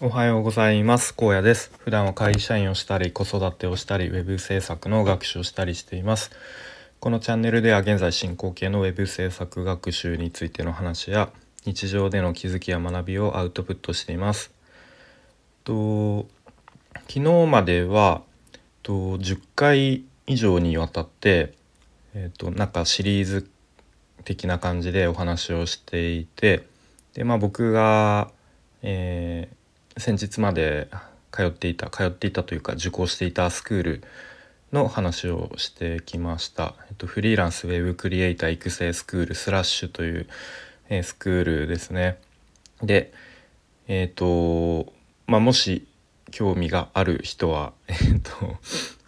おはようございます。高野です。普段は会社員をしたり子育てをしたりウェブ制作の学習をしたりしています。このチャンネルでは現在進行形のウェブ制作学習についての話や日常での気づきや学びをアウトプットしています。と昨日まではと10回以上にわたってえっ、となんかシリーズ的な感じでお話をしていてでまあ僕がえー先日まで通っていた通っていたというか受講していたスクールの話をしてきました。えっと、フリーランスウェブクリエイター育成スクールスラッシュという、えー、スクールですね。で、えっ、ー、と、まあ、もし興味がある人は、えっ、と、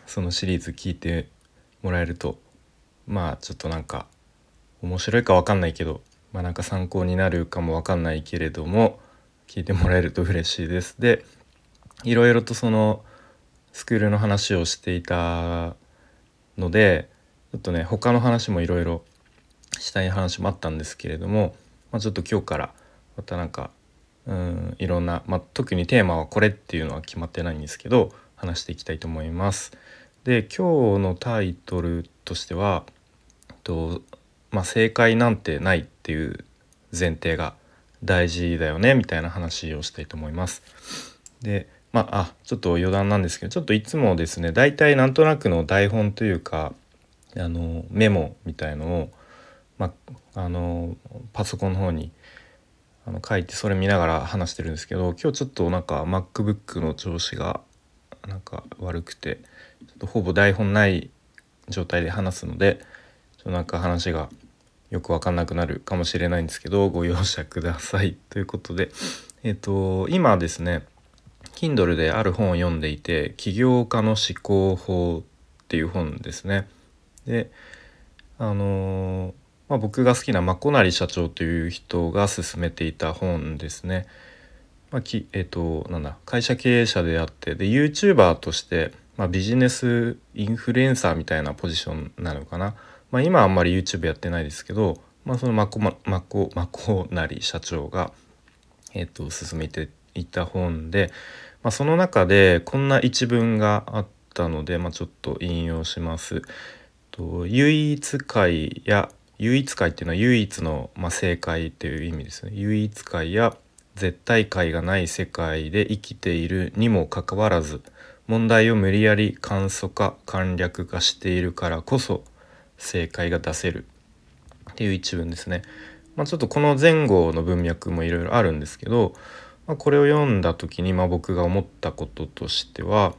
そのシリーズ聞いてもらえると、まあちょっとなんか面白いか分かんないけど、まあなんか参考になるかも分かんないけれども、聞いてもらえると嬉しいです。でいろいろとそのスクールの話をしていたのでちょっとね他の話もいろいろしたい話もあったんですけれども、まあ、ちょっと今日からまたなんかうんいろんな、まあ、特にテーマはこれっていうのは決まってないんですけど話していきたいと思います。で今日のタイトルとしてはと、まあ、正解なんてないっていう前提が大事だよねみたいな話をしたいと思います。でまああちょっと余談なんですけどちょっといつもですね大体なんとなくの台本というかあのメモみたいのを、まあ、あのパソコンの方にあの書いてそれ見ながら話してるんですけど今日ちょっとなんか MacBook の調子がなんか悪くてちょっとほぼ台本ない状態で話すのでちょっとなんか話がよく分かんなくなるかもしれないんですけどご容赦ください ということでえっ、と今ですね Kindle である本を読んでいて「起業家の思考法」っていう本ですね。であの、まあ、僕が好きなマコナリ社長という人が勧めていた本ですね。まあ、きえっ、となんだ会社経営者であってで YouTuber として、まあ、ビジネスインフルエンサーみたいなポジションなのかな。まあ、今あんまり YouTube やってないですけど、まあ、そのマコマコマコなり社長が、えーと、進めていた本で、まあ、その中でこんな一文があったので、まあ、ちょっと引用します。と唯一解や唯一解っていうのは唯一の、まあ、正解っていう意味ですね。唯一解や絶対解がない世界で生きているにもかかわらず問題を無理やり簡素化簡略化しているからこそ正解が出せるっていう一文ですね。まあ、ちょっとこの前後の文脈もいろいろあるんですけど、まあ、これを読んだ時にま僕が思ったこととしては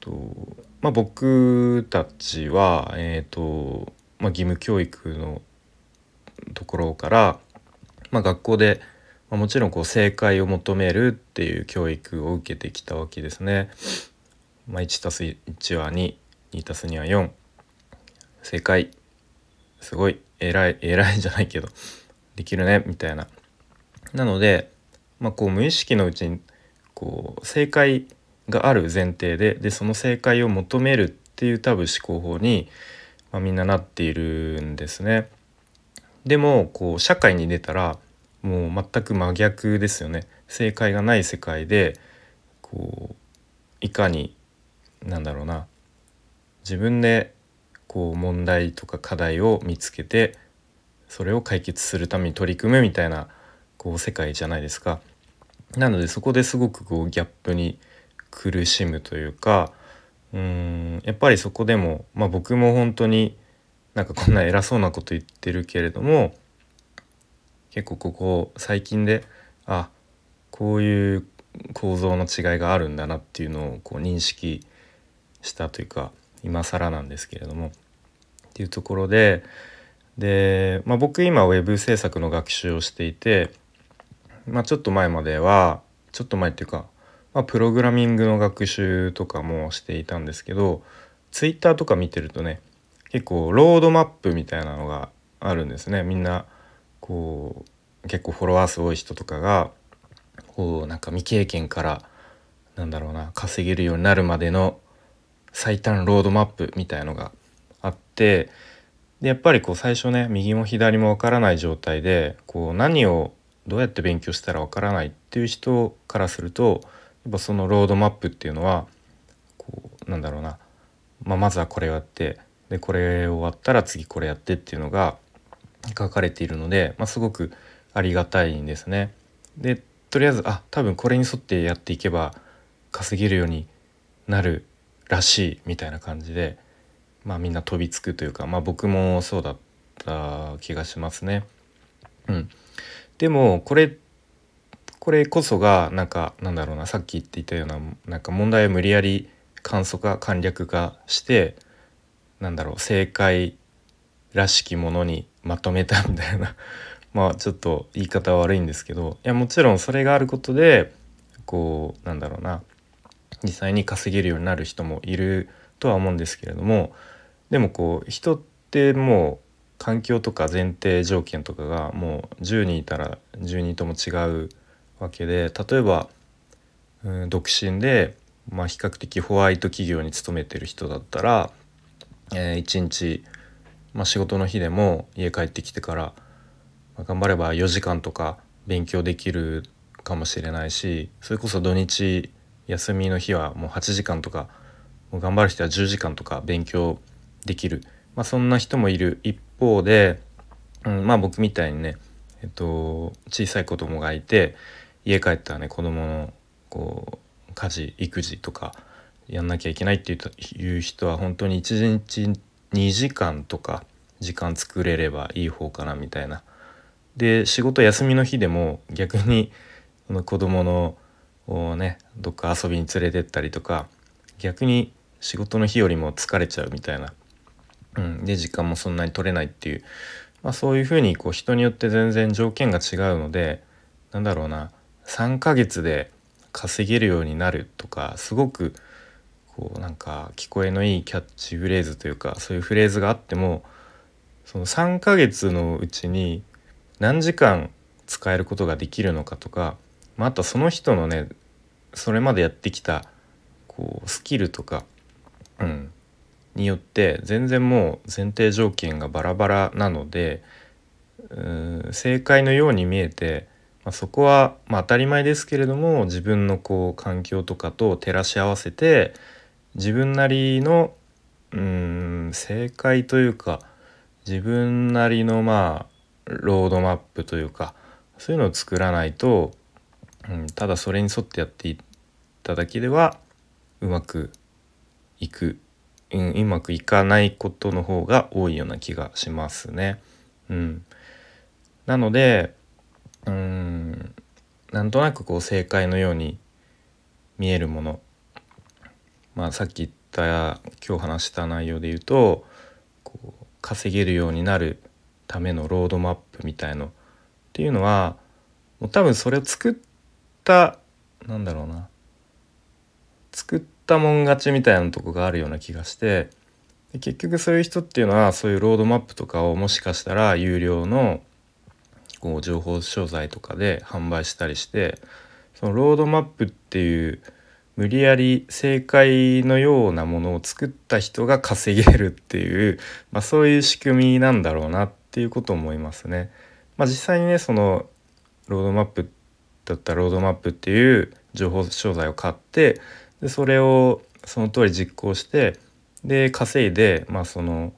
と、まあ、僕たちは、えーとまあ、義務教育のところから、まあ、学校で、まあ、もちろんこう正解を求めるっていう教育を受けてきたわけですね。まあ、1たす1は22たす2は4正解すごい偉い偉いじゃないけどできるねみたいな。なので、まあ、こう無意識のうちにこう正解がある前提ででその正解を求めるっていう多分思考法に、まあ、みんななっているんですね。でもこう社会に出たらもう全く真逆ですよね。正解がない世界でこういかになんだろうな自分でこう問題とか課題を見つけてそれを解決するために取り組むみたいなこう世界じゃないですか。なのでそこですごくこうギャップに苦しむというかうんやっぱりそこでも、まあ、僕も本当になんかこんな偉そうなこと言ってるけれども結構ここ最近であこういう構造の違いがあるんだなっていうのをこう認識したというか今更なんですけれども。っていうところでで、まあ、僕今ウェブ制作の学習をしていて、まあ、ちょっと前まではちょっと前っていうか、まあ、プログラミングの学習とかもしていたんですけどツイッターとか見てるとね結構ロードマップみたいなのがあるんですね。みんなこう結構フォロワー数多い人とかがこうなんか未経験からなんだろうな稼げるようになるまでの最短ロードマップみたいのがあってでやっぱりこう最初ね右も左もわからない状態でこう何をどうやって勉強したらわからないっていう人からするとやっぱそのロードマップっていうのはこうなんだろうな、まあ、まずはこれをやってでこれ終わったら次これやってっていうのが書かれているので、まあ、すごくありがたいんですね。でとりあえずあ多分これに沿ってやっていけば稼げるようになるらしいみたいな感じで、まあ、みんな飛びつくというか、まあ、僕もそうだった気がしますね。うん、でもこれこれこそがなんかなんだろうなさっき言っていたようななんか問題を無理やり簡素化簡略化してなんだろう正解らしきものにまとめたみたいな まあちょっと言い方は悪いんですけどいやもちろんそれがあることでこうなんだろうな実際に稼げるようになる人もいるとは思うんですけれどもでもこう人ってもう環境とか前提条件とかがもう10人いたら10人とも違うわけで例えば、うん、独身で、まあ、比較的ホワイト企業に勤めてる人だったら、えー、1日、まあ、仕事の日でも家帰ってきてから、まあ、頑張れば4時間とか勉強できるかもしれないしそれこそ土日休みの日はもう8時間とかもう頑張る人は10時間とか勉強できる、まあ、そんな人もいる一方で、うん、まあ僕みたいにね、えっと、小さい子供がいて家帰ったらね子供のこう家事育児とかやんなきゃいけないっていう人は本当に1日2時間とか時間作れればいい方かなみたいな。で仕事休みの日でも逆に子供のをねどっか遊びに連れてったりとか逆に仕事の日よりも疲れちゃうみたいな、うん、で時間もそんなに取れないっていう、まあ、そういうふうにこう人によって全然条件が違うのでなんだろうな3ヶ月で稼げるようになるとかすごくこうなんか聞こえのいいキャッチフレーズというかそういうフレーズがあってもその3ヶ月のうちに何時間使えることができるのかとか、まあ、あとその人のねそれまでやってきたこうスキルとか、うん、によって全然もう前提条件がバラバラなのでうん正解のように見えて、まあ、そこは、まあ、当たり前ですけれども自分のこう環境とかと照らし合わせて自分なりのうん正解というか自分なりのまあロードマップというかそういうのを作らないと、うん、ただそれに沿ってやっていっただけではうまくいく、うん、うまくいかないことの方が多いような気がしますね。うん、なのでうんなんとなくこう正解のように見えるものまあさっき言った今日話した内容で言うとこう稼げるようになるためのロードマップみたいのっていうのはもう多分それを作ったなんだろうな作ったもん勝ちみたいなとこがあるような気がして結局そういう人っていうのはそういうロードマップとかをもしかしたら有料のこう情報商材とかで販売したりしてそのロードマップっていう無理やり正解のようなものを作った人が稼げるっていう、まあ、そういう仕組みなんだろうなっていうことを思いますね。まあ、実際にねそのロードマップだったロードマップっていう情報商材を買ってでそれをその通り実行してで稼いで、まあ、その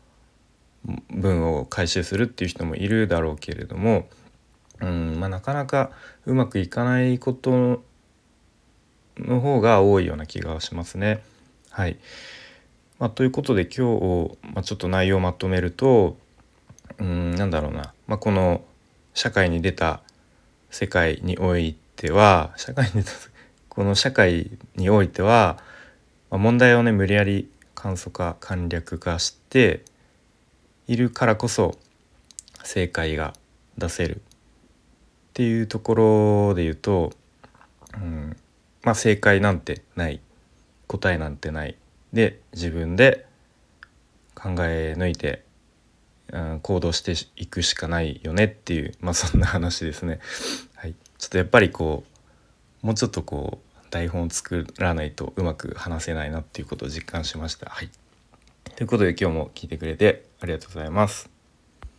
分を回収するっていう人もいるだろうけれども、うんまあ、なかなかうまくいかないことの方が多いような気がしますね。はいまあ、ということで今日、まあ、ちょっと内容をまとめるとうんなんだろうな、まあ、この社会に出た世界においては社会にこの社会においては、まあ、問題をね無理やり簡素化簡略化しているからこそ正解が出せるっていうところで言うと、うんまあ、正解なんてない答えなんてないで自分で考え抜いて行動していくしかないよねっていう、まあ、そんな話ですね。はい、ちょっとやっぱりこうもうちょっとこう台本を作らないとうまく話せないなっていうことを実感しました。はい、ということで今日も聞いてくれてありがとうございます。